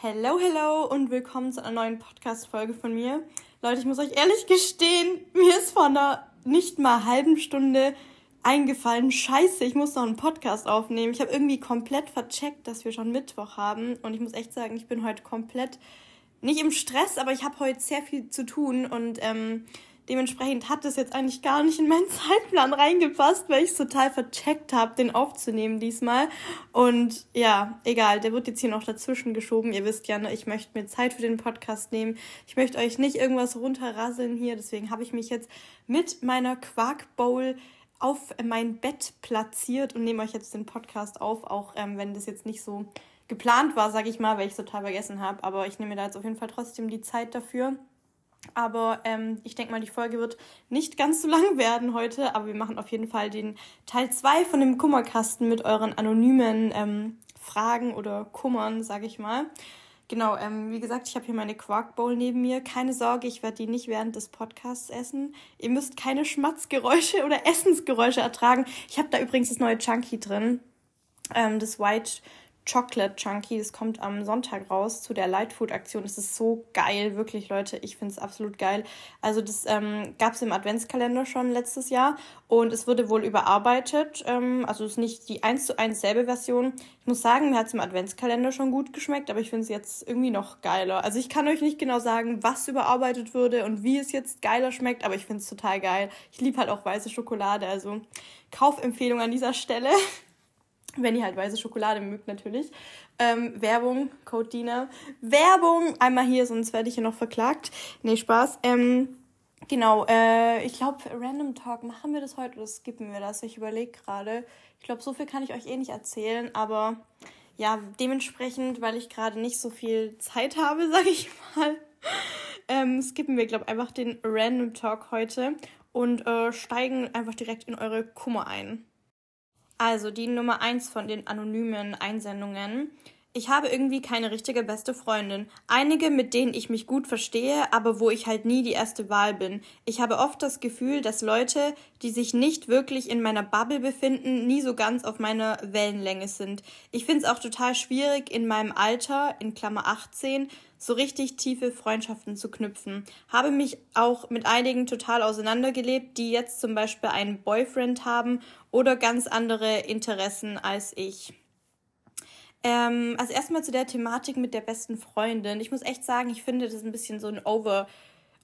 Hello, hello und willkommen zu einer neuen Podcast-Folge von mir. Leute, ich muss euch ehrlich gestehen, mir ist vor einer nicht mal halben Stunde eingefallen, scheiße, ich muss noch einen Podcast aufnehmen. Ich habe irgendwie komplett vercheckt, dass wir schon Mittwoch haben und ich muss echt sagen, ich bin heute komplett nicht im Stress, aber ich habe heute sehr viel zu tun und ähm, Dementsprechend hat das jetzt eigentlich gar nicht in meinen Zeitplan reingepasst, weil ich es total vercheckt habe, den aufzunehmen diesmal. Und ja, egal, der wird jetzt hier noch dazwischen geschoben. Ihr wisst ja, ne, ich möchte mir Zeit für den Podcast nehmen. Ich möchte euch nicht irgendwas runterrasseln hier. Deswegen habe ich mich jetzt mit meiner Quark Bowl auf mein Bett platziert und nehme euch jetzt den Podcast auf, auch ähm, wenn das jetzt nicht so geplant war, sage ich mal, weil ich es total vergessen habe. Aber ich nehme mir da jetzt auf jeden Fall trotzdem die Zeit dafür. Aber ähm, ich denke mal, die Folge wird nicht ganz so lang werden heute, aber wir machen auf jeden Fall den Teil 2 von dem Kummerkasten mit euren anonymen ähm, Fragen oder Kummern, sage ich mal. Genau, ähm, wie gesagt, ich habe hier meine Quark Bowl neben mir. Keine Sorge, ich werde die nicht während des Podcasts essen. Ihr müsst keine Schmatzgeräusche oder Essensgeräusche ertragen. Ich habe da übrigens das neue Chunky drin. Ähm, das White Chocolate Chunky. Das kommt am Sonntag raus zu der Light Food Aktion. Das ist so geil, wirklich, Leute. Ich finde es absolut geil. Also, das ähm, gab es im Adventskalender schon letztes Jahr und es wurde wohl überarbeitet. Ähm, also, es ist nicht die 1 zu 1 selbe Version. Ich muss sagen, mir hat es im Adventskalender schon gut geschmeckt, aber ich finde es jetzt irgendwie noch geiler. Also, ich kann euch nicht genau sagen, was überarbeitet wurde und wie es jetzt geiler schmeckt, aber ich finde es total geil. Ich liebe halt auch weiße Schokolade, also Kaufempfehlung an dieser Stelle. wenn ihr halt weiße Schokolade mögt natürlich. Ähm, Werbung, Code Dina. Werbung, einmal hier, sonst werde ich hier noch verklagt. Nee, Spaß. Ähm, genau, äh, ich glaube, Random Talk, machen wir das heute oder skippen wir das? Ich überlege gerade. Ich glaube, so viel kann ich euch eh nicht erzählen, aber ja, dementsprechend, weil ich gerade nicht so viel Zeit habe, sage ich mal, ähm, skippen wir, glaube ich, einfach den Random Talk heute und äh, steigen einfach direkt in eure Kummer ein. Also die Nummer eins von den anonymen Einsendungen. Ich habe irgendwie keine richtige beste Freundin. Einige, mit denen ich mich gut verstehe, aber wo ich halt nie die erste Wahl bin. Ich habe oft das Gefühl, dass Leute, die sich nicht wirklich in meiner Bubble befinden, nie so ganz auf meiner Wellenlänge sind. Ich finde es auch total schwierig, in meinem Alter, in Klammer 18, so richtig tiefe Freundschaften zu knüpfen. Habe mich auch mit einigen total auseinandergelebt, die jetzt zum Beispiel einen Boyfriend haben oder ganz andere Interessen als ich. Ähm, also erstmal zu der Thematik mit der besten Freundin. Ich muss echt sagen, ich finde das ein bisschen so ein over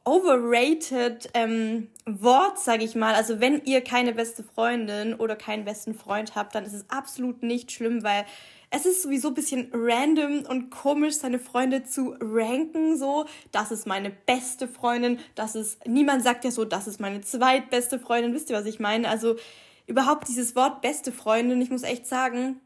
overrated ähm, Wort, sage ich mal. Also wenn ihr keine beste Freundin oder keinen besten Freund habt, dann ist es absolut nicht schlimm, weil es ist sowieso ein bisschen random und komisch, seine Freunde zu ranken. So, das ist meine beste Freundin, das ist, niemand sagt ja so, das ist meine zweitbeste Freundin. Wisst ihr, was ich meine? Also überhaupt dieses Wort beste Freundin, ich muss echt sagen,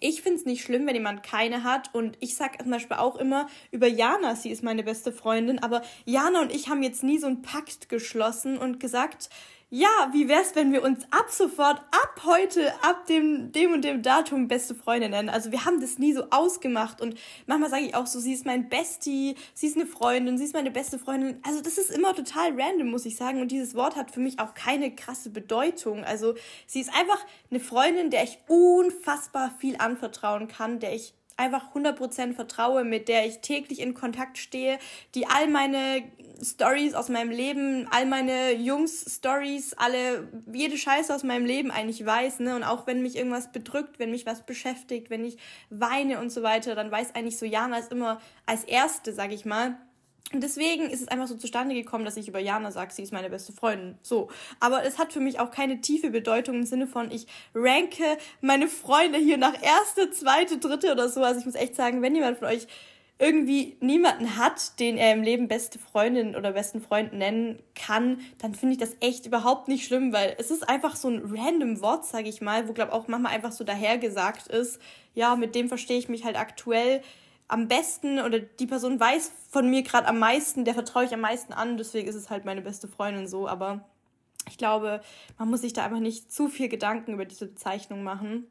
ich finde es nicht schlimm, wenn jemand keine hat. Und ich sage zum Beispiel auch immer über Jana, sie ist meine beste Freundin. Aber Jana und ich haben jetzt nie so einen Pakt geschlossen und gesagt, ja, wie wär's, wenn wir uns ab sofort, ab heute, ab dem, dem und dem Datum beste Freunde nennen? Also wir haben das nie so ausgemacht und manchmal sage ich auch so, sie ist mein Bestie, sie ist eine Freundin, sie ist meine beste Freundin. Also das ist immer total random, muss ich sagen. Und dieses Wort hat für mich auch keine krasse Bedeutung. Also sie ist einfach eine Freundin, der ich unfassbar viel anvertrauen kann, der ich einfach 100% vertraue, mit der ich täglich in Kontakt stehe, die all meine Stories aus meinem Leben, all meine Jungs-Stories, alle, jede Scheiße aus meinem Leben eigentlich weiß, ne? Und auch wenn mich irgendwas bedrückt, wenn mich was beschäftigt, wenn ich weine und so weiter, dann weiß eigentlich so Jana ist immer als Erste, sag ich mal, und deswegen ist es einfach so zustande gekommen, dass ich über Jana sage, sie ist meine beste Freundin. So. Aber es hat für mich auch keine tiefe Bedeutung im Sinne von, ich ranke meine Freunde hier nach erste, zweite, dritte oder so. Also ich muss echt sagen, wenn jemand von euch irgendwie niemanden hat, den er im Leben beste Freundin oder besten Freund nennen kann, dann finde ich das echt überhaupt nicht schlimm, weil es ist einfach so ein random Wort, sage ich mal, wo glaube auch manchmal einfach so dahergesagt ist, ja, mit dem verstehe ich mich halt aktuell am besten oder die Person weiß von mir gerade am meisten, der vertraue ich am meisten an, deswegen ist es halt meine beste Freundin so, aber ich glaube, man muss sich da einfach nicht zu viel Gedanken über diese Bezeichnung machen.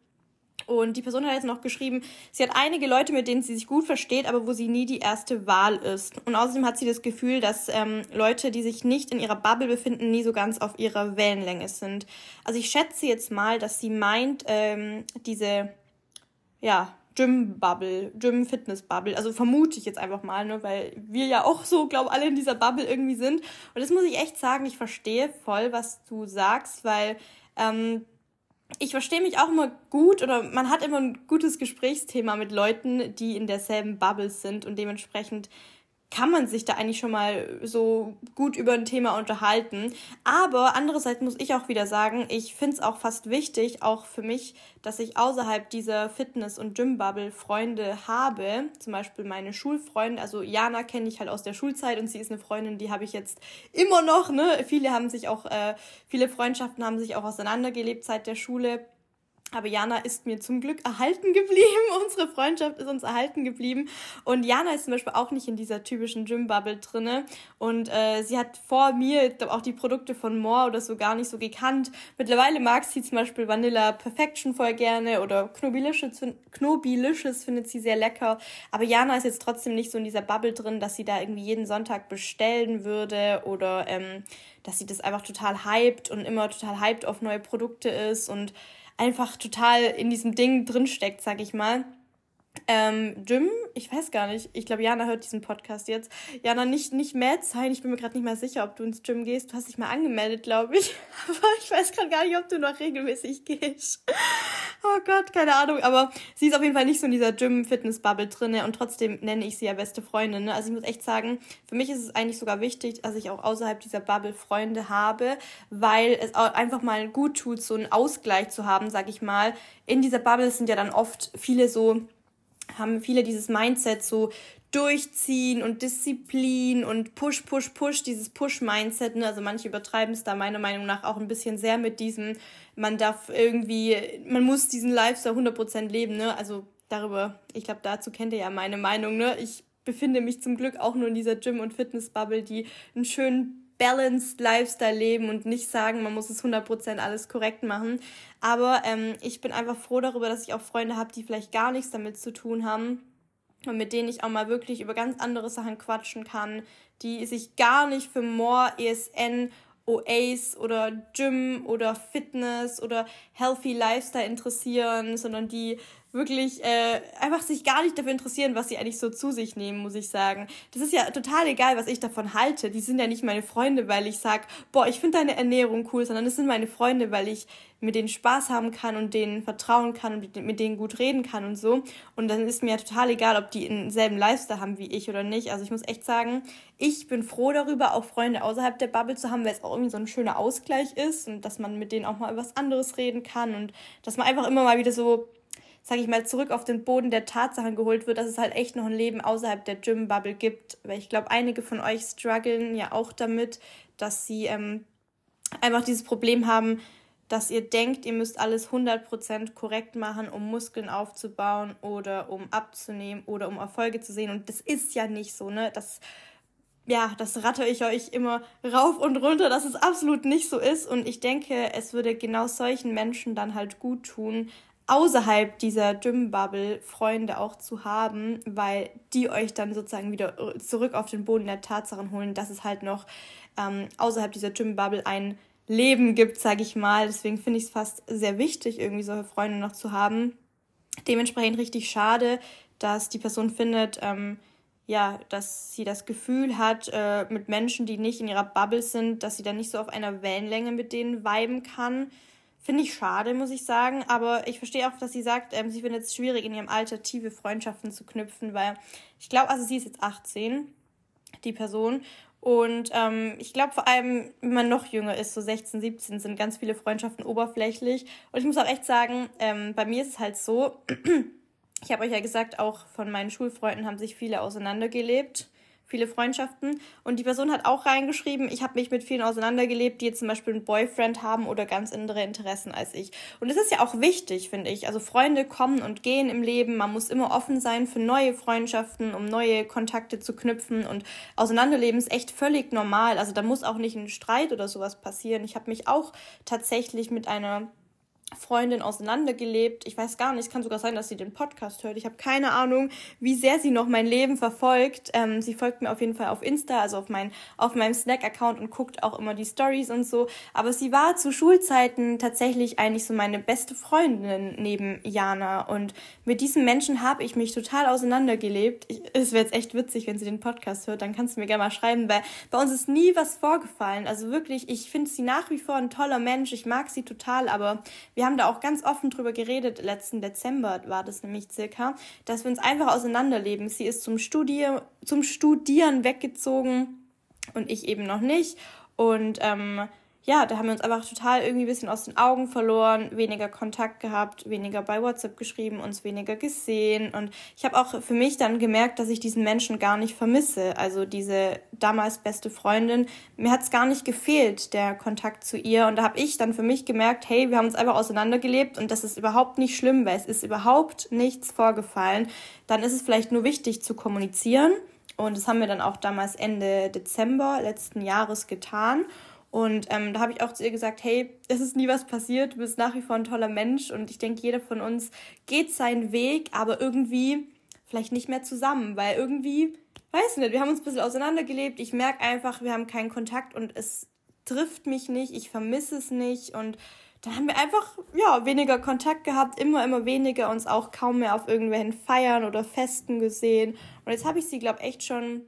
Und die Person hat jetzt noch geschrieben, sie hat einige Leute, mit denen sie sich gut versteht, aber wo sie nie die erste Wahl ist. Und außerdem hat sie das Gefühl, dass ähm, Leute, die sich nicht in ihrer Bubble befinden, nie so ganz auf ihrer Wellenlänge sind. Also ich schätze jetzt mal, dass sie meint, ähm, diese ja, Gym-Bubble, Gym-Fitness-Bubble. Also vermute ich jetzt einfach mal, ne, weil wir ja auch so, glaube alle in dieser Bubble irgendwie sind. Und das muss ich echt sagen, ich verstehe voll, was du sagst, weil ähm, ich verstehe mich auch immer gut oder man hat immer ein gutes Gesprächsthema mit Leuten, die in derselben Bubble sind und dementsprechend kann man sich da eigentlich schon mal so gut über ein Thema unterhalten. Aber andererseits muss ich auch wieder sagen, ich finde es auch fast wichtig, auch für mich, dass ich außerhalb dieser Fitness- und Gym-Bubble Freunde habe. Zum Beispiel meine Schulfreunde. Also Jana kenne ich halt aus der Schulzeit und sie ist eine Freundin, die habe ich jetzt immer noch. Ne? Viele haben sich auch, äh, viele Freundschaften haben sich auch auseinandergelebt seit der Schule. Aber Jana ist mir zum Glück erhalten geblieben. Unsere Freundschaft ist uns erhalten geblieben. Und Jana ist zum Beispiel auch nicht in dieser typischen Gym-Bubble drinne. Und äh, sie hat vor mir glaub, auch die Produkte von More oder so gar nicht so gekannt. Mittlerweile mag sie zum Beispiel Vanilla Perfection voll gerne oder Knobilicious, Knobilicious findet sie sehr lecker. Aber Jana ist jetzt trotzdem nicht so in dieser Bubble drin, dass sie da irgendwie jeden Sonntag bestellen würde oder ähm, dass sie das einfach total hyped und immer total hyped auf neue Produkte ist und einfach total in diesem Ding drinsteckt, sag ich mal. Ähm, Jim, ich weiß gar nicht. Ich glaube, Jana hört diesen Podcast jetzt. Jana, nicht, nicht mad sein. Ich bin mir gerade nicht mehr sicher, ob du ins Gym gehst. Du hast dich mal angemeldet, glaube ich. Aber ich weiß gerade gar nicht, ob du noch regelmäßig gehst. Oh Gott, keine Ahnung. Aber sie ist auf jeden Fall nicht so in dieser Gym-Fitness-Bubble drinne und trotzdem nenne ich sie ja beste Freundin. Ne? Also ich muss echt sagen, für mich ist es eigentlich sogar wichtig, dass ich auch außerhalb dieser Bubble Freunde habe, weil es auch einfach mal gut tut, so einen Ausgleich zu haben, sag ich mal. In dieser Bubble sind ja dann oft viele so haben viele dieses Mindset so durchziehen und Disziplin und Push, Push, Push, dieses Push-Mindset. Ne? Also manche übertreiben es da meiner Meinung nach auch ein bisschen sehr mit diesem, man darf irgendwie, man muss diesen Lifestyle 100% leben. Ne? Also darüber, ich glaube, dazu kennt ihr ja meine Meinung. Ne? Ich befinde mich zum Glück auch nur in dieser Gym- und Fitness-Bubble, die einen schönen balanced Lifestyle leben und nicht sagen, man muss es 100% alles korrekt machen. Aber ähm, ich bin einfach froh darüber, dass ich auch Freunde habe, die vielleicht gar nichts damit zu tun haben und mit denen ich auch mal wirklich über ganz andere Sachen quatschen kann, die sich gar nicht für More, ESN, OAs oder Gym oder Fitness oder Healthy Lifestyle interessieren, sondern die wirklich äh, einfach sich gar nicht dafür interessieren, was sie eigentlich so zu sich nehmen, muss ich sagen. Das ist ja total egal, was ich davon halte. Die sind ja nicht meine Freunde, weil ich sag, boah, ich finde deine Ernährung cool, sondern es sind meine Freunde, weil ich mit denen Spaß haben kann und denen vertrauen kann und mit denen gut reden kann und so. Und dann ist mir ja total egal, ob die denselben Lifestyle haben wie ich oder nicht. Also ich muss echt sagen, ich bin froh darüber, auch Freunde außerhalb der Bubble zu haben, weil es auch irgendwie so ein schöner Ausgleich ist und dass man mit denen auch mal über was anderes reden kann und dass man einfach immer mal wieder so sage ich mal, zurück auf den Boden der Tatsachen geholt wird, dass es halt echt noch ein Leben außerhalb der Gym-Bubble gibt. Weil ich glaube, einige von euch strugglen ja auch damit, dass sie ähm, einfach dieses Problem haben, dass ihr denkt, ihr müsst alles 100% korrekt machen, um Muskeln aufzubauen oder um abzunehmen oder um Erfolge zu sehen. Und das ist ja nicht so, ne? Das, ja, das ratte ich euch immer rauf und runter, dass es absolut nicht so ist. Und ich denke, es würde genau solchen Menschen dann halt gut tun, außerhalb dieser Gym-Bubble Freunde auch zu haben, weil die euch dann sozusagen wieder zurück auf den Boden der Tatsachen holen, dass es halt noch ähm, außerhalb dieser Gym-Bubble ein Leben gibt, sage ich mal. Deswegen finde ich es fast sehr wichtig, irgendwie solche Freunde noch zu haben. Dementsprechend richtig schade, dass die Person findet, ähm, ja, dass sie das Gefühl hat, äh, mit Menschen, die nicht in ihrer Bubble sind, dass sie dann nicht so auf einer Wellenlänge mit denen viben kann. Finde ich schade, muss ich sagen. Aber ich verstehe auch, dass sie sagt, ähm, sie findet es schwierig, in ihrem Alter tiefe Freundschaften zu knüpfen, weil ich glaube, also sie ist jetzt 18, die Person. Und ähm, ich glaube vor allem, wenn man noch jünger ist, so 16, 17, sind ganz viele Freundschaften oberflächlich. Und ich muss auch echt sagen, ähm, bei mir ist es halt so, ich habe euch ja gesagt, auch von meinen Schulfreunden haben sich viele auseinandergelebt viele Freundschaften. Und die Person hat auch reingeschrieben, ich habe mich mit vielen auseinandergelebt, die jetzt zum Beispiel einen Boyfriend haben oder ganz andere Interessen als ich. Und das ist ja auch wichtig, finde ich. Also Freunde kommen und gehen im Leben. Man muss immer offen sein für neue Freundschaften, um neue Kontakte zu knüpfen. Und Auseinanderleben ist echt völlig normal. Also da muss auch nicht ein Streit oder sowas passieren. Ich habe mich auch tatsächlich mit einer Freundin auseinandergelebt. Ich weiß gar nicht, es kann sogar sein, dass sie den Podcast hört. Ich habe keine Ahnung, wie sehr sie noch mein Leben verfolgt. Ähm, sie folgt mir auf jeden Fall auf Insta, also auf, mein, auf meinem Snack-Account und guckt auch immer die Stories und so. Aber sie war zu Schulzeiten tatsächlich eigentlich so meine beste Freundin neben Jana. Und mit diesem Menschen habe ich mich total auseinandergelebt. Ich, es wäre jetzt echt witzig, wenn sie den Podcast hört. Dann kannst du mir gerne mal schreiben, weil bei uns ist nie was vorgefallen. Also wirklich, ich finde sie nach wie vor ein toller Mensch. Ich mag sie total, aber wir wir haben da auch ganz offen drüber geredet, letzten Dezember war das nämlich circa, dass wir uns einfach auseinanderleben. Sie ist zum, Studier, zum Studieren weggezogen und ich eben noch nicht. Und ähm, ja, da haben wir uns einfach total irgendwie ein bisschen aus den Augen verloren, weniger Kontakt gehabt, weniger bei WhatsApp geschrieben, uns weniger gesehen. Und ich habe auch für mich dann gemerkt, dass ich diesen Menschen gar nicht vermisse. Also diese damals beste Freundin, mir hat es gar nicht gefehlt, der Kontakt zu ihr. Und da habe ich dann für mich gemerkt, hey, wir haben uns einfach auseinandergelebt und das ist überhaupt nicht schlimm, weil es ist überhaupt nichts vorgefallen. Dann ist es vielleicht nur wichtig zu kommunizieren. Und das haben wir dann auch damals Ende Dezember letzten Jahres getan. Und ähm, da habe ich auch zu ihr gesagt, hey, es ist nie was passiert, du bist nach wie vor ein toller Mensch und ich denke, jeder von uns geht seinen Weg, aber irgendwie vielleicht nicht mehr zusammen, weil irgendwie, weiß nicht, wir haben uns ein bisschen auseinandergelebt. Ich merke einfach, wir haben keinen Kontakt und es trifft mich nicht, ich vermisse es nicht und dann haben wir einfach ja weniger Kontakt gehabt, immer immer weniger uns auch kaum mehr auf irgendwelchen Feiern oder Festen gesehen und jetzt habe ich sie glaube echt schon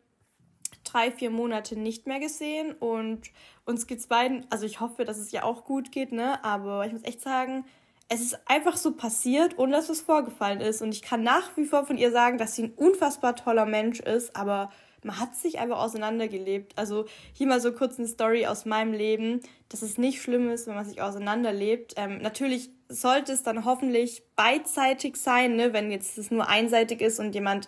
drei, vier Monate nicht mehr gesehen und uns geht's beiden, also ich hoffe, dass es ja auch gut geht, ne? Aber ich muss echt sagen, es ist einfach so passiert, ohne dass was vorgefallen ist. Und ich kann nach wie vor von ihr sagen, dass sie ein unfassbar toller Mensch ist, aber man hat sich einfach auseinandergelebt. Also hier mal so kurz eine Story aus meinem Leben, dass es nicht schlimm ist, wenn man sich auseinanderlebt. Ähm, natürlich sollte es dann hoffentlich beidseitig sein, ne? wenn jetzt es nur einseitig ist und jemand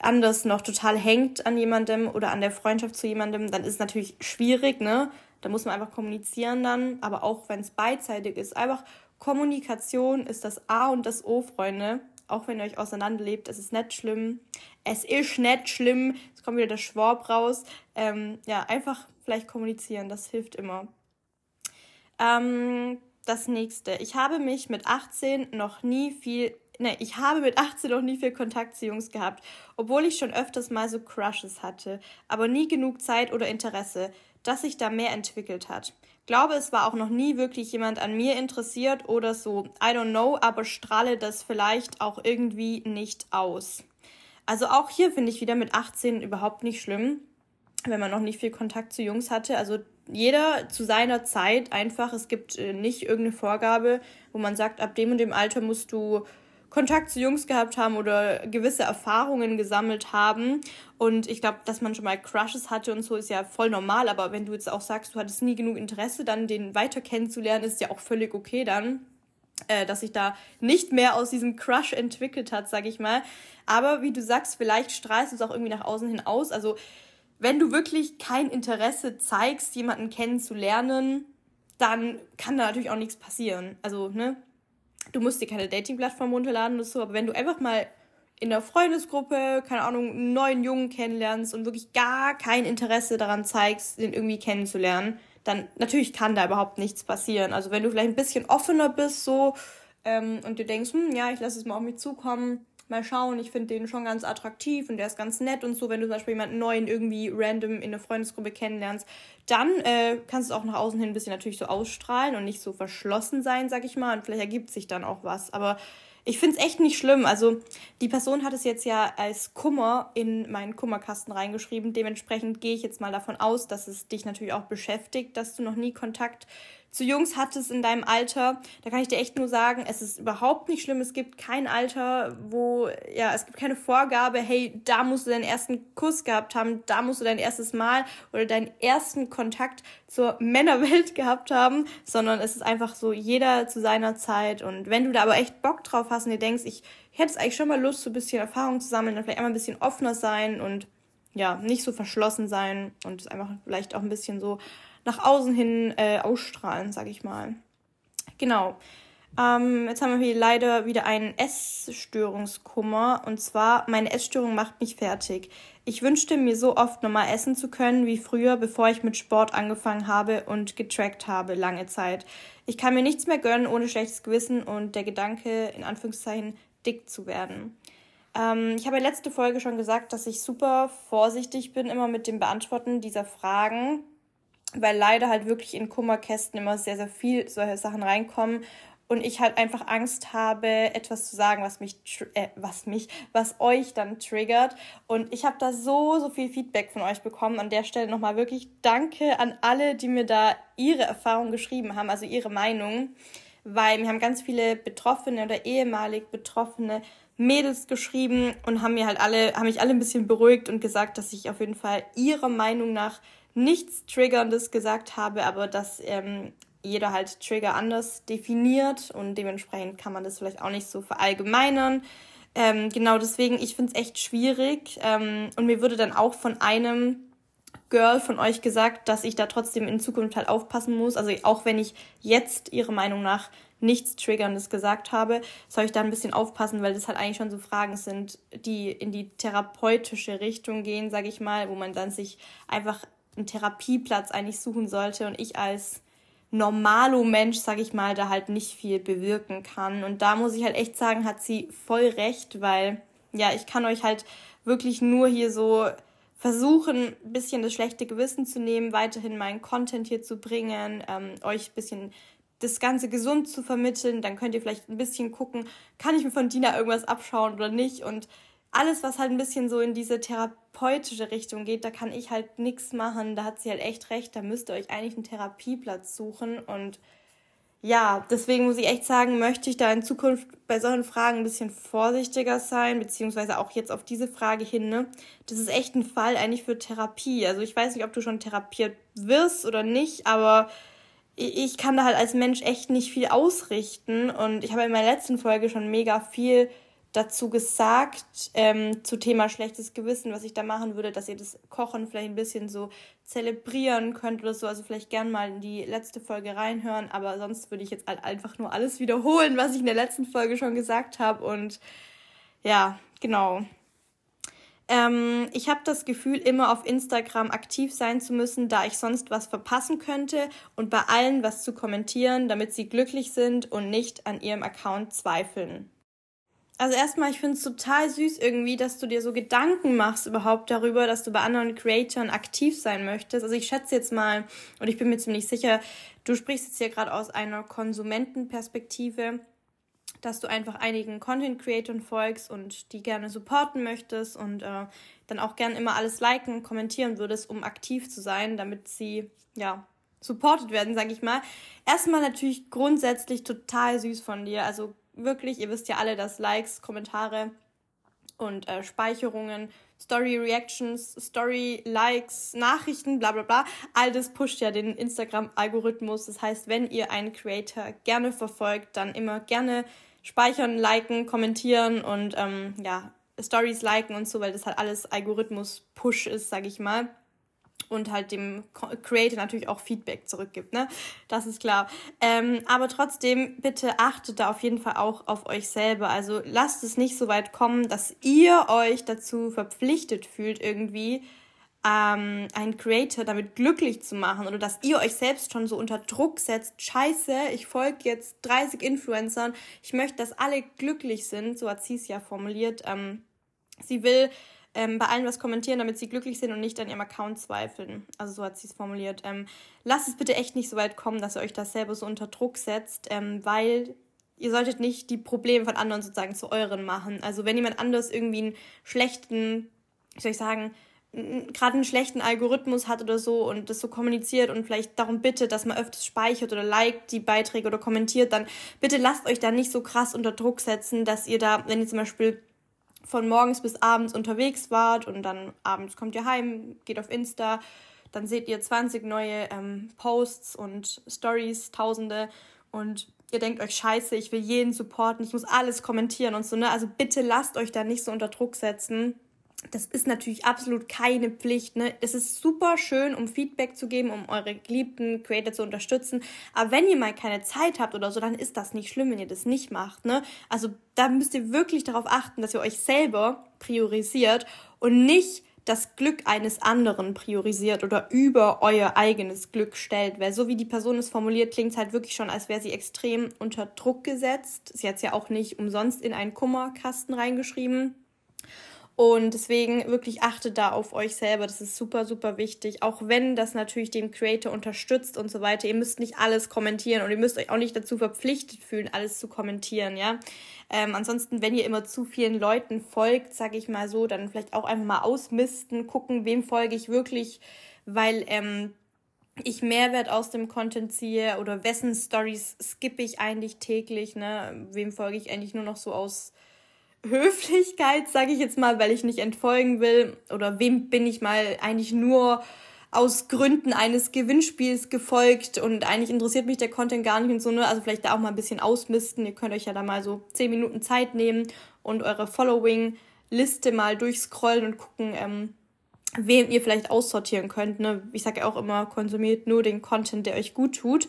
anders noch total hängt an jemandem oder an der Freundschaft zu jemandem, dann ist es natürlich schwierig, ne? Da muss man einfach kommunizieren dann, aber auch wenn es beidseitig ist, einfach Kommunikation ist das A und das O, Freunde. Auch wenn ihr euch auseinanderlebt, es ist nicht schlimm. Es ist nicht schlimm. Es kommt wieder der Schwab raus. Ähm, ja, einfach vielleicht kommunizieren, das hilft immer. Ähm, das nächste. Ich habe mich mit 18 noch nie viel Ne, ich habe mit 18 noch nie viel Kontakt zu Jungs gehabt, obwohl ich schon öfters mal so Crushes hatte, aber nie genug Zeit oder Interesse, dass sich da mehr entwickelt hat. Glaube, es war auch noch nie wirklich jemand an mir interessiert oder so. I don't know, aber strahle das vielleicht auch irgendwie nicht aus. Also auch hier finde ich wieder mit 18 überhaupt nicht schlimm, wenn man noch nicht viel Kontakt zu Jungs hatte. Also jeder zu seiner Zeit einfach. Es gibt äh, nicht irgendeine Vorgabe, wo man sagt, ab dem und dem Alter musst du Kontakt zu Jungs gehabt haben oder gewisse Erfahrungen gesammelt haben. Und ich glaube, dass man schon mal Crushes hatte und so ist ja voll normal. Aber wenn du jetzt auch sagst, du hattest nie genug Interesse, dann den weiter kennenzulernen, ist ja auch völlig okay dann. Äh, dass sich da nicht mehr aus diesem Crush entwickelt hat, sag ich mal. Aber wie du sagst, vielleicht strahlst du es auch irgendwie nach außen hin aus. Also, wenn du wirklich kein Interesse zeigst, jemanden kennenzulernen, dann kann da natürlich auch nichts passieren. Also, ne, du musst dir keine Dating-Plattform runterladen oder so, aber wenn du einfach mal in der Freundesgruppe, keine Ahnung, einen neuen Jungen kennenlernst und wirklich gar kein Interesse daran zeigst, den irgendwie kennenzulernen, dann natürlich kann da überhaupt nichts passieren. Also wenn du vielleicht ein bisschen offener bist so ähm, und du denkst, hm, ja, ich lasse es mal auf mich zukommen, mal schauen, ich finde den schon ganz attraktiv und der ist ganz nett und so, wenn du zum Beispiel jemanden neuen irgendwie random in der Freundesgruppe kennenlernst, dann äh, kannst du auch nach außen hin ein bisschen natürlich so ausstrahlen und nicht so verschlossen sein, sag ich mal, und vielleicht ergibt sich dann auch was, aber ich finde es echt nicht schlimm. Also die Person hat es jetzt ja als Kummer in meinen Kummerkasten reingeschrieben. Dementsprechend gehe ich jetzt mal davon aus, dass es dich natürlich auch beschäftigt, dass du noch nie Kontakt zu Jungs hattest in deinem Alter, da kann ich dir echt nur sagen, es ist überhaupt nicht schlimm. Es gibt kein Alter, wo, ja, es gibt keine Vorgabe, hey, da musst du deinen ersten Kuss gehabt haben, da musst du dein erstes Mal oder deinen ersten Kontakt zur Männerwelt gehabt haben, sondern es ist einfach so jeder zu seiner Zeit. Und wenn du da aber echt Bock drauf hast und dir denkst, ich hätte es eigentlich schon mal Lust, so ein bisschen Erfahrung zu sammeln, dann vielleicht einmal ein bisschen offener sein und ja, nicht so verschlossen sein und es einfach vielleicht auch ein bisschen so nach außen hin äh, ausstrahlen, sag ich mal. Genau. Ähm, jetzt haben wir hier leider wieder einen Essstörungskummer. Und zwar, meine Essstörung macht mich fertig. Ich wünschte mir so oft nochmal essen zu können wie früher, bevor ich mit Sport angefangen habe und getrackt habe, lange Zeit. Ich kann mir nichts mehr gönnen ohne schlechtes Gewissen und der Gedanke, in Anführungszeichen, dick zu werden. Ähm, ich habe letzte Folge schon gesagt, dass ich super vorsichtig bin immer mit dem Beantworten dieser Fragen, weil leider halt wirklich in Kummerkästen immer sehr, sehr viel solche Sachen reinkommen und ich halt einfach Angst habe, etwas zu sagen, was mich, äh, was mich, was euch dann triggert. Und ich habe da so, so viel Feedback von euch bekommen. An der Stelle nochmal wirklich Danke an alle, die mir da ihre Erfahrungen geschrieben haben, also ihre Meinung. Weil mir haben ganz viele Betroffene oder ehemalig Betroffene Mädels geschrieben und haben mir halt alle, haben mich alle ein bisschen beruhigt und gesagt, dass ich auf jeden Fall ihrer Meinung nach nichts Triggerndes gesagt habe, aber dass ähm, jeder halt Trigger anders definiert und dementsprechend kann man das vielleicht auch nicht so verallgemeinern. Ähm, genau deswegen, ich finde es echt schwierig ähm, und mir wurde dann auch von einem Girl von euch gesagt, dass ich da trotzdem in Zukunft halt aufpassen muss. Also auch wenn ich jetzt ihrer Meinung nach nichts Triggerndes gesagt habe, soll ich da ein bisschen aufpassen, weil das halt eigentlich schon so Fragen sind, die in die therapeutische Richtung gehen, sage ich mal, wo man dann sich einfach einen Therapieplatz eigentlich suchen sollte und ich als normalo Mensch, sag ich mal, da halt nicht viel bewirken kann. Und da muss ich halt echt sagen, hat sie voll recht, weil ja, ich kann euch halt wirklich nur hier so versuchen, ein bisschen das schlechte Gewissen zu nehmen, weiterhin meinen Content hier zu bringen, ähm, euch ein bisschen das Ganze gesund zu vermitteln. Dann könnt ihr vielleicht ein bisschen gucken, kann ich mir von Dina irgendwas abschauen oder nicht. Und alles, was halt ein bisschen so in diese therapeutische Richtung geht, da kann ich halt nichts machen. Da hat sie halt echt recht. Da müsst ihr euch eigentlich einen Therapieplatz suchen. Und ja, deswegen muss ich echt sagen, möchte ich da in Zukunft bei solchen Fragen ein bisschen vorsichtiger sein, beziehungsweise auch jetzt auf diese Frage hin, ne? Das ist echt ein Fall eigentlich für Therapie. Also ich weiß nicht, ob du schon therapiert wirst oder nicht, aber ich kann da halt als Mensch echt nicht viel ausrichten. Und ich habe in meiner letzten Folge schon mega viel dazu gesagt, ähm, zu Thema schlechtes Gewissen, was ich da machen würde, dass ihr das Kochen vielleicht ein bisschen so zelebrieren könnt oder so. Also vielleicht gern mal in die letzte Folge reinhören, aber sonst würde ich jetzt halt einfach nur alles wiederholen, was ich in der letzten Folge schon gesagt habe. Und ja, genau. Ähm, ich habe das Gefühl, immer auf Instagram aktiv sein zu müssen, da ich sonst was verpassen könnte und bei allen was zu kommentieren, damit sie glücklich sind und nicht an ihrem Account zweifeln. Also erstmal, ich finde es total süß irgendwie, dass du dir so Gedanken machst überhaupt darüber, dass du bei anderen Creatoren aktiv sein möchtest. Also ich schätze jetzt mal, und ich bin mir ziemlich sicher, du sprichst jetzt hier gerade aus einer Konsumentenperspektive, dass du einfach einigen Content Creatoren folgst und die gerne supporten möchtest und äh, dann auch gerne immer alles liken kommentieren würdest, um aktiv zu sein, damit sie, ja, supported werden, sag ich mal. Erstmal natürlich grundsätzlich total süß von dir. Also wirklich, ihr wisst ja alle, dass Likes, Kommentare und äh, Speicherungen, Story Reactions, Story Likes, Nachrichten, bla bla bla, all das pusht ja den Instagram-Algorithmus. Das heißt, wenn ihr einen Creator gerne verfolgt, dann immer gerne speichern, liken, kommentieren und ähm, ja, Stories liken und so, weil das halt alles Algorithmus-Push ist, sag ich mal und halt dem Creator natürlich auch Feedback zurückgibt, ne? Das ist klar. Ähm, aber trotzdem, bitte achtet da auf jeden Fall auch auf euch selber. Also lasst es nicht so weit kommen, dass ihr euch dazu verpflichtet fühlt, irgendwie ähm, einen Creator damit glücklich zu machen oder dass ihr euch selbst schon so unter Druck setzt. Scheiße, ich folge jetzt 30 Influencern. Ich möchte, dass alle glücklich sind. So hat sie es ja formuliert. Ähm, sie will ähm, bei allen was kommentieren, damit sie glücklich sind und nicht an ihrem Account zweifeln. Also so hat sie es formuliert. Ähm, lasst es bitte echt nicht so weit kommen, dass ihr euch das selber so unter Druck setzt, ähm, weil ihr solltet nicht die Probleme von anderen sozusagen zu euren machen. Also wenn jemand anders irgendwie einen schlechten, wie soll ich sagen, gerade einen schlechten Algorithmus hat oder so und das so kommuniziert und vielleicht darum bittet, dass man öfters speichert oder liked die Beiträge oder kommentiert, dann bitte lasst euch da nicht so krass unter Druck setzen, dass ihr da, wenn ihr zum Beispiel von morgens bis abends unterwegs wart und dann abends kommt ihr heim, geht auf Insta, dann seht ihr 20 neue ähm, Posts und Stories, Tausende und ihr denkt euch, scheiße, ich will jeden supporten, ich muss alles kommentieren und so, ne? Also bitte lasst euch da nicht so unter Druck setzen. Das ist natürlich absolut keine Pflicht. Ne? Es ist super schön, um Feedback zu geben, um eure geliebten Creator zu unterstützen. Aber wenn ihr mal keine Zeit habt oder so, dann ist das nicht schlimm, wenn ihr das nicht macht. Ne? Also da müsst ihr wirklich darauf achten, dass ihr euch selber priorisiert und nicht das Glück eines anderen priorisiert oder über euer eigenes Glück stellt. Weil so wie die Person es formuliert, klingt es halt wirklich schon, als wäre sie extrem unter Druck gesetzt. Sie hat es ja auch nicht umsonst in einen Kummerkasten reingeschrieben. Und deswegen wirklich achtet da auf euch selber. Das ist super, super wichtig. Auch wenn das natürlich dem Creator unterstützt und so weiter. Ihr müsst nicht alles kommentieren und ihr müsst euch auch nicht dazu verpflichtet fühlen, alles zu kommentieren, ja. Ähm, ansonsten, wenn ihr immer zu vielen Leuten folgt, sag ich mal so, dann vielleicht auch einfach mal ausmisten, gucken, wem folge ich wirklich, weil ähm, ich Mehrwert aus dem Content ziehe oder wessen Stories skippe ich eigentlich täglich, ne? Wem folge ich eigentlich nur noch so aus Höflichkeit, sage ich jetzt mal, weil ich nicht entfolgen will? Oder wem bin ich mal eigentlich nur aus Gründen eines Gewinnspiels gefolgt und eigentlich interessiert mich der Content gar nicht und so, ne? Also vielleicht da auch mal ein bisschen ausmisten. Ihr könnt euch ja da mal so zehn Minuten Zeit nehmen und eure Following-Liste mal durchscrollen und gucken, ähm, wem ihr vielleicht aussortieren könnt. Ne? Ich sage ja auch immer, konsumiert nur den Content, der euch gut tut.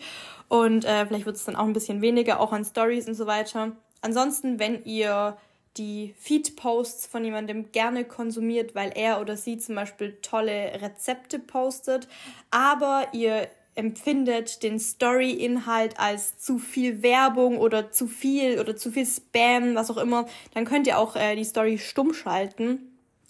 Und äh, vielleicht wird es dann auch ein bisschen weniger, auch an Stories und so weiter. Ansonsten, wenn ihr die Feed-Posts von jemandem gerne konsumiert, weil er oder sie zum Beispiel tolle Rezepte postet, aber ihr empfindet den Story-Inhalt als zu viel Werbung oder zu viel oder zu viel Spam, was auch immer, dann könnt ihr auch äh, die Story stumm schalten.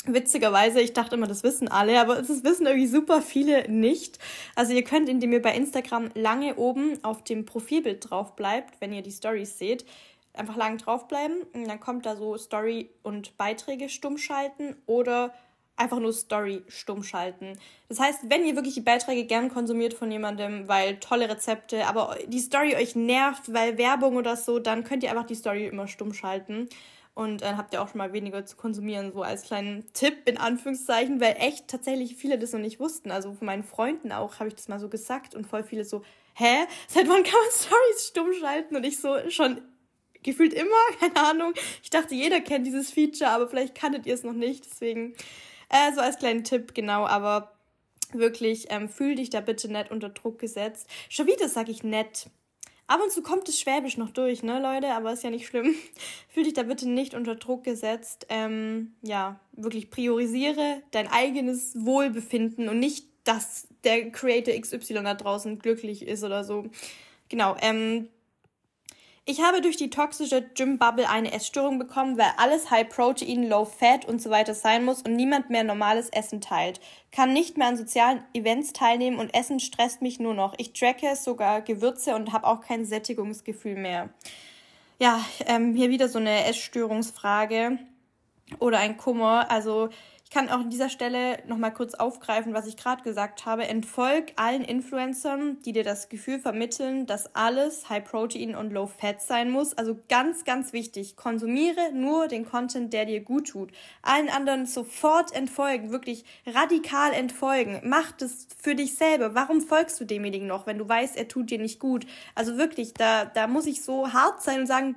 Witzigerweise, ich dachte immer, das wissen alle, aber das wissen irgendwie super viele nicht. Also ihr könnt, indem ihr bei Instagram lange oben auf dem Profilbild drauf bleibt, wenn ihr die Stories seht, einfach lang draufbleiben und dann kommt da so Story und Beiträge stumm schalten oder einfach nur Story stumm schalten. Das heißt, wenn ihr wirklich die Beiträge gern konsumiert von jemandem, weil tolle Rezepte, aber die Story euch nervt, weil Werbung oder so, dann könnt ihr einfach die Story immer stumm schalten. Und dann habt ihr auch schon mal weniger zu konsumieren, so als kleinen Tipp in Anführungszeichen, weil echt tatsächlich viele das noch nicht wussten. Also von meinen Freunden auch habe ich das mal so gesagt und voll viele so, hä? Seit wann kann man Stories stumm schalten? Und ich so schon gefühlt immer, keine Ahnung. Ich dachte, jeder kennt dieses Feature, aber vielleicht kanntet ihr es noch nicht. Deswegen äh, so als kleinen Tipp, genau. Aber wirklich, ähm, fühl dich da bitte nett unter Druck gesetzt. Schon wieder sage ich nett. Ab und zu kommt das Schwäbisch noch durch, ne, Leute? Aber ist ja nicht schlimm. Fühl dich da bitte nicht unter Druck gesetzt. Ähm, ja, wirklich priorisiere dein eigenes Wohlbefinden und nicht, dass der Creator XY da draußen glücklich ist oder so. Genau, ähm, ich habe durch die toxische Gym-Bubble eine Essstörung bekommen, weil alles High Protein, Low Fat und so weiter sein muss und niemand mehr normales Essen teilt. Kann nicht mehr an sozialen Events teilnehmen und Essen stresst mich nur noch. Ich tracke sogar Gewürze und habe auch kein Sättigungsgefühl mehr. Ja, ähm, hier wieder so eine Essstörungsfrage oder ein Kummer. Also kann auch an dieser Stelle nochmal kurz aufgreifen, was ich gerade gesagt habe. Entfolg allen Influencern, die dir das Gefühl vermitteln, dass alles High Protein und Low Fat sein muss. Also ganz, ganz wichtig. Konsumiere nur den Content, der dir gut tut. Allen anderen sofort entfolgen, wirklich radikal entfolgen. Mach das für dich selber. Warum folgst du demjenigen noch, wenn du weißt, er tut dir nicht gut? Also wirklich, da, da muss ich so hart sein und sagen,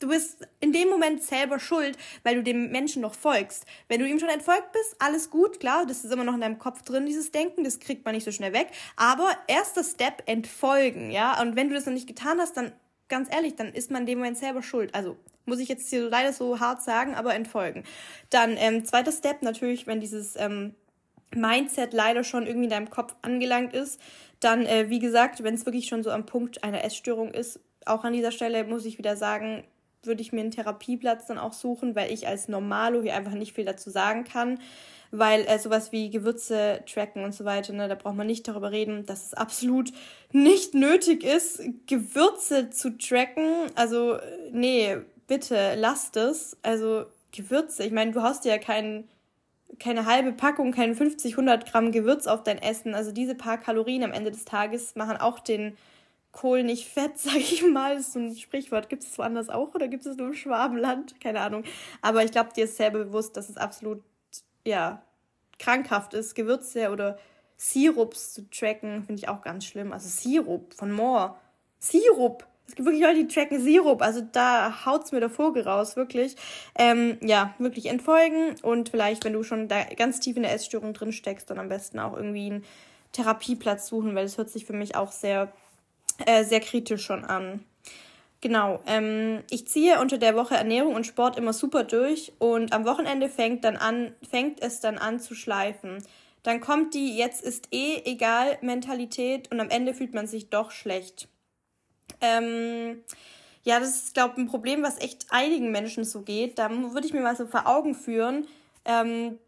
du bist in dem Moment selber schuld, weil du dem Menschen noch folgst. Wenn du ihm schon entfolgt bist, alles gut, klar, das ist immer noch in deinem Kopf drin, dieses Denken, das kriegt man nicht so schnell weg. Aber erster Step, entfolgen, ja. Und wenn du das noch nicht getan hast, dann, ganz ehrlich, dann ist man in dem Moment selber schuld. Also, muss ich jetzt hier leider so hart sagen, aber entfolgen. Dann, ähm, zweiter Step, natürlich, wenn dieses, ähm, Mindset leider schon irgendwie in deinem Kopf angelangt ist, dann, äh, wie gesagt, wenn es wirklich schon so am Punkt einer Essstörung ist, auch an dieser Stelle muss ich wieder sagen, würde ich mir einen Therapieplatz dann auch suchen, weil ich als Normalo hier einfach nicht viel dazu sagen kann. Weil äh, sowas wie Gewürze tracken und so weiter, ne, da braucht man nicht darüber reden, dass es absolut nicht nötig ist, Gewürze zu tracken. Also, nee, bitte lasst es. Also, Gewürze, ich meine, du hast ja kein, keine halbe Packung, kein 50, 100 Gramm Gewürz auf dein Essen. Also, diese paar Kalorien am Ende des Tages machen auch den Kohl nicht fett, sag ich mal. Das ist so ein Sprichwort. Gibt es woanders auch oder gibt es nur im Schwabenland? Keine Ahnung. Aber ich glaube, dir ist selber bewusst, dass es absolut, ja, krankhaft ist, Gewürze oder Sirups zu tracken, finde ich auch ganz schlimm. Also Sirup von Moor. Sirup! Es gibt wirklich Leute, die tracken Sirup. Also da haut's mir der Vogel raus, wirklich. Ähm, ja, wirklich entfolgen. Und vielleicht, wenn du schon da ganz tief in der Essstörung drin steckst, dann am besten auch irgendwie einen Therapieplatz suchen, weil das hört sich für mich auch sehr, äh, sehr kritisch schon an. Genau. Ähm, ich ziehe unter der Woche Ernährung und Sport immer super durch und am Wochenende fängt dann an, fängt es dann an zu schleifen. Dann kommt die jetzt ist eh egal Mentalität und am Ende fühlt man sich doch schlecht. Ähm, ja, das ist, glaube ich, ein Problem, was echt einigen Menschen so geht. Da würde ich mir mal so vor Augen führen. Ähm,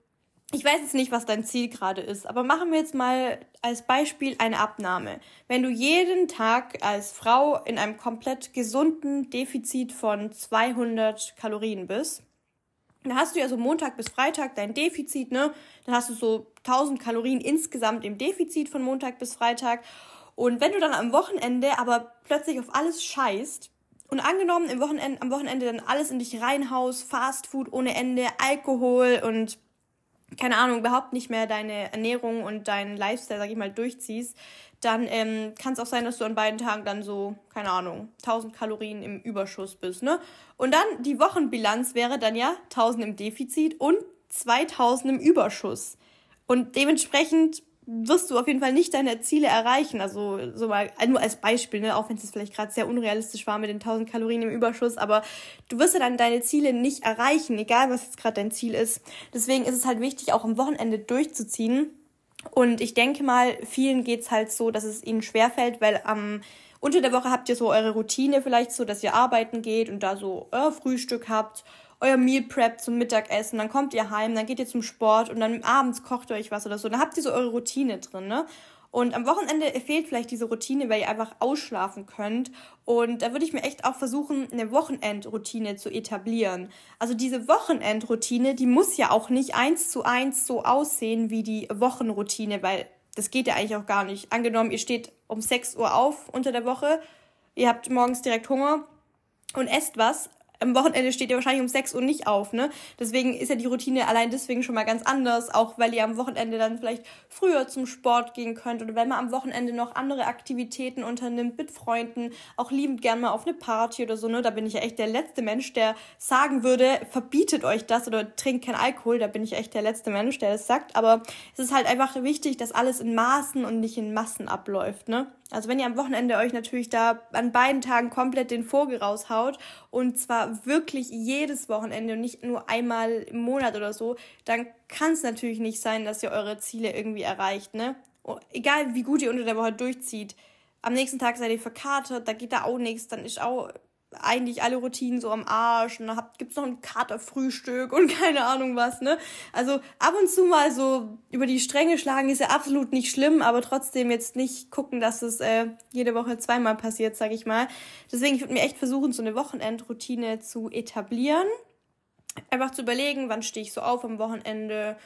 ich weiß jetzt nicht, was dein Ziel gerade ist, aber machen wir jetzt mal als Beispiel eine Abnahme. Wenn du jeden Tag als Frau in einem komplett gesunden Defizit von 200 Kalorien bist, dann hast du ja so Montag bis Freitag dein Defizit, ne? Dann hast du so 1000 Kalorien insgesamt im Defizit von Montag bis Freitag. Und wenn du dann am Wochenende aber plötzlich auf alles scheißt und angenommen im Wochenende, am Wochenende dann alles in dich reinhaust, Fast Food ohne Ende, Alkohol und keine Ahnung, überhaupt nicht mehr deine Ernährung und deinen Lifestyle, sag ich mal, durchziehst, dann ähm, kann es auch sein, dass du an beiden Tagen dann so, keine Ahnung, 1000 Kalorien im Überschuss bist, ne? Und dann die Wochenbilanz wäre dann ja 1000 im Defizit und 2000 im Überschuss. Und dementsprechend wirst du auf jeden Fall nicht deine Ziele erreichen. Also so mal nur als Beispiel, ne? auch wenn es vielleicht gerade sehr unrealistisch war mit den 1000 Kalorien im Überschuss, aber du wirst ja dann deine Ziele nicht erreichen, egal was jetzt gerade dein Ziel ist. Deswegen ist es halt wichtig, auch am Wochenende durchzuziehen. Und ich denke mal, vielen geht's halt so, dass es ihnen schwerfällt, weil am unter der Woche habt ihr so eure Routine vielleicht so, dass ihr arbeiten geht und da so euer Frühstück habt euer Meal Prep zum Mittagessen, dann kommt ihr heim, dann geht ihr zum Sport und dann abends kocht ihr euch was oder so. Dann habt ihr so eure Routine drin, ne? Und am Wochenende fehlt vielleicht diese Routine, weil ihr einfach ausschlafen könnt. Und da würde ich mir echt auch versuchen, eine Wochenendroutine zu etablieren. Also diese Wochenendroutine, die muss ja auch nicht eins zu eins so aussehen wie die Wochenroutine, weil das geht ja eigentlich auch gar nicht. Angenommen, ihr steht um 6 Uhr auf unter der Woche, ihr habt morgens direkt Hunger und esst was, am Wochenende steht ihr wahrscheinlich um 6 Uhr nicht auf, ne? Deswegen ist ja die Routine allein deswegen schon mal ganz anders, auch weil ihr am Wochenende dann vielleicht früher zum Sport gehen könnt oder wenn man am Wochenende noch andere Aktivitäten unternimmt mit Freunden, auch liebend gern mal auf eine Party oder so, ne? Da bin ich ja echt der letzte Mensch, der sagen würde, verbietet euch das oder trinkt kein Alkohol, da bin ich echt der letzte Mensch, der das sagt, aber es ist halt einfach wichtig, dass alles in Maßen und nicht in Massen abläuft, ne? Also wenn ihr am Wochenende euch natürlich da an beiden Tagen komplett den Vogel raushaut und zwar wirklich jedes Wochenende und nicht nur einmal im Monat oder so, dann kann es natürlich nicht sein, dass ihr eure Ziele irgendwie erreicht, ne? Egal wie gut ihr unter der Woche durchzieht. Am nächsten Tag seid ihr verkatert, da geht da auch nichts, dann ist auch eigentlich alle Routinen so am Arsch und dann gibt's noch ein Katerfrühstück und keine Ahnung was, ne? Also ab und zu mal so über die Stränge schlagen ist ja absolut nicht schlimm, aber trotzdem jetzt nicht gucken, dass es äh, jede Woche zweimal passiert, sag ich mal. Deswegen, ich würde mir echt versuchen, so eine Wochenendroutine zu etablieren. Einfach zu überlegen, wann stehe ich so auf am Wochenende,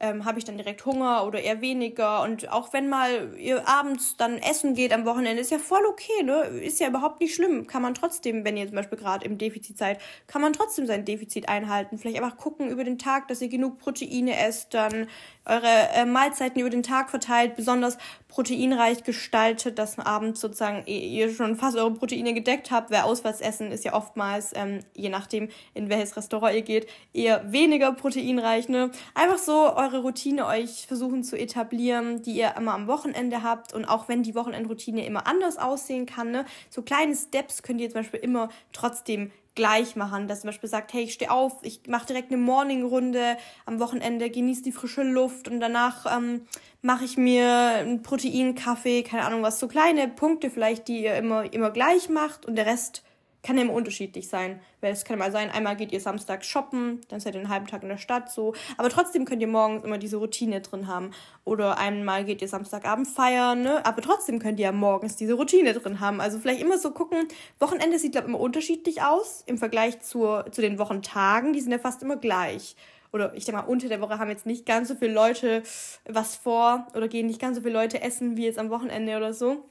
ähm, habe ich dann direkt Hunger oder eher weniger. Und auch wenn mal ihr abends dann essen geht am Wochenende, ist ja voll okay, ne? Ist ja überhaupt nicht schlimm. Kann man trotzdem, wenn ihr zum Beispiel gerade im Defizit seid, kann man trotzdem sein Defizit einhalten. Vielleicht einfach gucken über den Tag, dass ihr genug Proteine esst, dann eure äh, Mahlzeiten über den Tag verteilt, besonders proteinreich gestaltet, dass abends sozusagen ihr schon fast eure Proteine gedeckt habt. Wer auswärts essen, ist ja oftmals, ähm, je nachdem, in welches Restaurant ihr geht, eher weniger proteinreich. Ne? Einfach so eure Routine euch versuchen zu etablieren, die ihr immer am Wochenende habt. Und auch wenn die Wochenendroutine immer anders aussehen kann, ne? so kleine Steps könnt ihr zum Beispiel immer trotzdem gleich machen, dass zum Beispiel sagt, hey, ich stehe auf, ich mache direkt eine Morning-Runde am Wochenende, genieße die frische Luft und danach ähm, mache ich mir einen Proteinkaffee, keine Ahnung was, so kleine Punkte vielleicht, die ihr immer, immer gleich macht und der Rest kann immer unterschiedlich sein. Weil es kann mal sein, einmal geht ihr samstags shoppen, dann seid ihr einen halben Tag in der Stadt so. Aber trotzdem könnt ihr morgens immer diese Routine drin haben. Oder einmal geht ihr Samstagabend feiern, ne? Aber trotzdem könnt ihr ja morgens diese Routine drin haben. Also vielleicht immer so gucken, Wochenende sieht, glaube ich, immer unterschiedlich aus im Vergleich zur, zu den Wochentagen. Die sind ja fast immer gleich. Oder ich denke mal, unter der Woche haben jetzt nicht ganz so viele Leute was vor oder gehen nicht ganz so viele Leute essen wie jetzt am Wochenende oder so.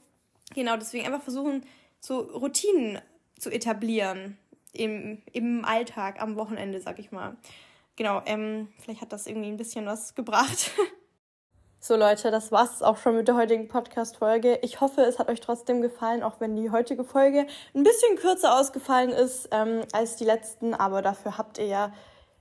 Genau, deswegen einfach versuchen, so Routinen zu etablieren im, im Alltag, am Wochenende, sag ich mal. Genau, ähm, vielleicht hat das irgendwie ein bisschen was gebracht. So Leute, das war's auch schon mit der heutigen Podcast-Folge. Ich hoffe, es hat euch trotzdem gefallen, auch wenn die heutige Folge ein bisschen kürzer ausgefallen ist ähm, als die letzten. Aber dafür habt ihr ja,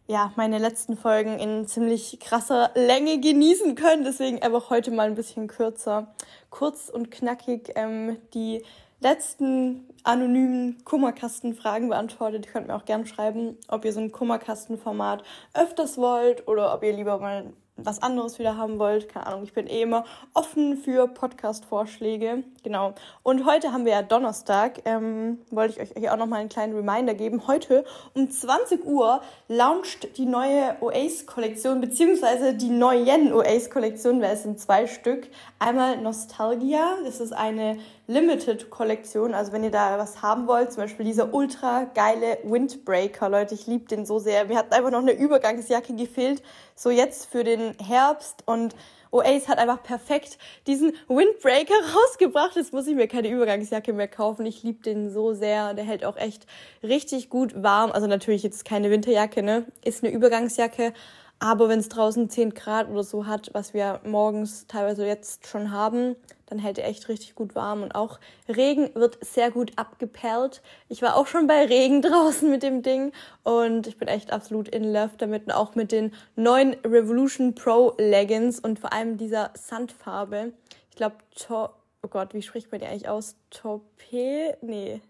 ja meine letzten Folgen in ziemlich krasser Länge genießen können. Deswegen einfach heute mal ein bisschen kürzer. Kurz und knackig ähm, die letzten anonymen Kummerkastenfragen beantwortet. Ihr könnt mir auch gerne schreiben, ob ihr so ein Kummerkastenformat öfters wollt oder ob ihr lieber mal was anderes wieder haben wollt, keine Ahnung, ich bin eh immer offen für Podcast-Vorschläge. Genau. Und heute haben wir ja Donnerstag. Ähm, wollte ich euch hier auch nochmal einen kleinen Reminder geben. Heute um 20 Uhr launcht die neue Oasis-Kollektion, beziehungsweise die neuen Oasis-Kollektion, weil es sind zwei Stück. Einmal Nostalgia, das ist eine Limited-Kollektion. Also wenn ihr da was haben wollt, zum Beispiel dieser ultra geile Windbreaker, Leute, ich liebe den so sehr. Mir hat einfach noch eine Übergangsjacke gefehlt, so jetzt für den Herbst und Oasis hat einfach perfekt diesen Windbreaker rausgebracht. Jetzt muss ich mir keine Übergangsjacke mehr kaufen. Ich liebe den so sehr. Der hält auch echt richtig gut warm. Also natürlich jetzt keine Winterjacke, ne? Ist eine Übergangsjacke. Aber wenn es draußen 10 Grad oder so hat, was wir morgens teilweise jetzt schon haben, dann hält er echt richtig gut warm. Und auch Regen wird sehr gut abgeperlt. Ich war auch schon bei Regen draußen mit dem Ding und ich bin echt absolut in love damit. Und auch mit den neuen Revolution Pro Leggings und vor allem dieser Sandfarbe. Ich glaube, oh Gott, wie spricht man die eigentlich aus? Torpe? Nee.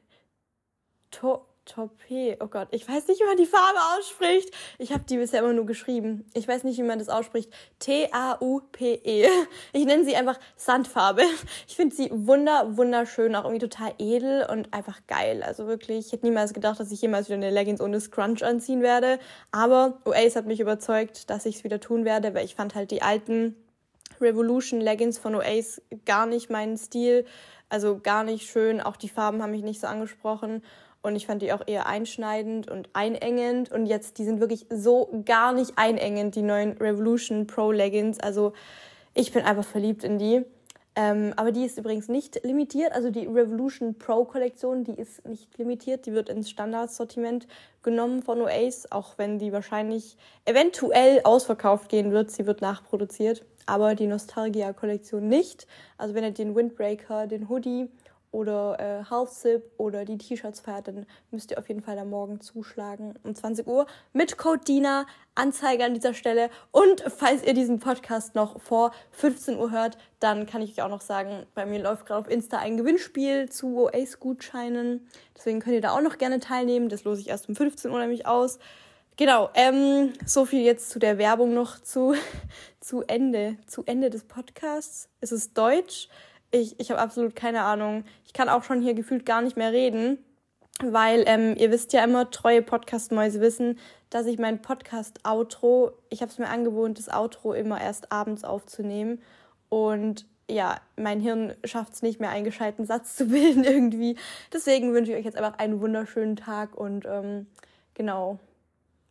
To Taupe. Oh Gott, ich weiß nicht, wie man die Farbe ausspricht. Ich habe die bisher immer nur geschrieben. Ich weiß nicht, wie man das ausspricht. T-A-U-P-E. Ich nenne sie einfach Sandfarbe. Ich finde sie wunder, wunderschön, auch irgendwie total edel und einfach geil. Also wirklich, ich hätte niemals gedacht, dass ich jemals wieder eine Leggings ohne Scrunch anziehen werde. Aber Oasis hat mich überzeugt, dass ich es wieder tun werde, weil ich fand halt die alten Revolution Leggings von Oasis gar nicht meinen Stil. Also gar nicht schön. Auch die Farben haben mich nicht so angesprochen. Und ich fand die auch eher einschneidend und einengend. Und jetzt, die sind wirklich so gar nicht einengend, die neuen Revolution Pro Leggings. Also ich bin einfach verliebt in die. Ähm, aber die ist übrigens nicht limitiert. Also die Revolution Pro Kollektion, die ist nicht limitiert. Die wird ins Standardsortiment genommen von Oasis, auch wenn die wahrscheinlich eventuell ausverkauft gehen wird. Sie wird nachproduziert. Aber die Nostalgia Kollektion nicht. Also wenn ihr den Windbreaker, den Hoodie oder äh, Half Zip oder die T-Shirts feiert, dann müsst ihr auf jeden Fall da morgen zuschlagen um 20 Uhr mit Code DINA. Anzeige an dieser Stelle. Und falls ihr diesen Podcast noch vor 15 Uhr hört, dann kann ich euch auch noch sagen, bei mir läuft gerade auf Insta ein Gewinnspiel zu OAS-Gutscheinen. Deswegen könnt ihr da auch noch gerne teilnehmen. Das lose ich erst um 15 Uhr nämlich aus. Genau, ähm, so viel jetzt zu der Werbung noch zu, zu Ende, zu Ende des Podcasts. Es ist Deutsch. Ich, ich habe absolut keine Ahnung. Ich kann auch schon hier gefühlt gar nicht mehr reden, weil ähm, ihr wisst ja immer, treue Podcast-Mäuse wissen, dass ich mein Podcast-Outro, ich habe es mir angewohnt, das Outro immer erst abends aufzunehmen. Und ja, mein Hirn schafft es nicht mehr, einen gescheiten Satz zu bilden irgendwie. Deswegen wünsche ich euch jetzt einfach einen wunderschönen Tag und ähm, genau.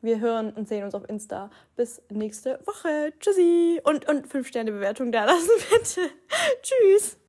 Wir hören und sehen uns auf Insta. Bis nächste Woche. Tschüssi. Und, und 5 Sterne Bewertung da lassen, bitte. Tschüss.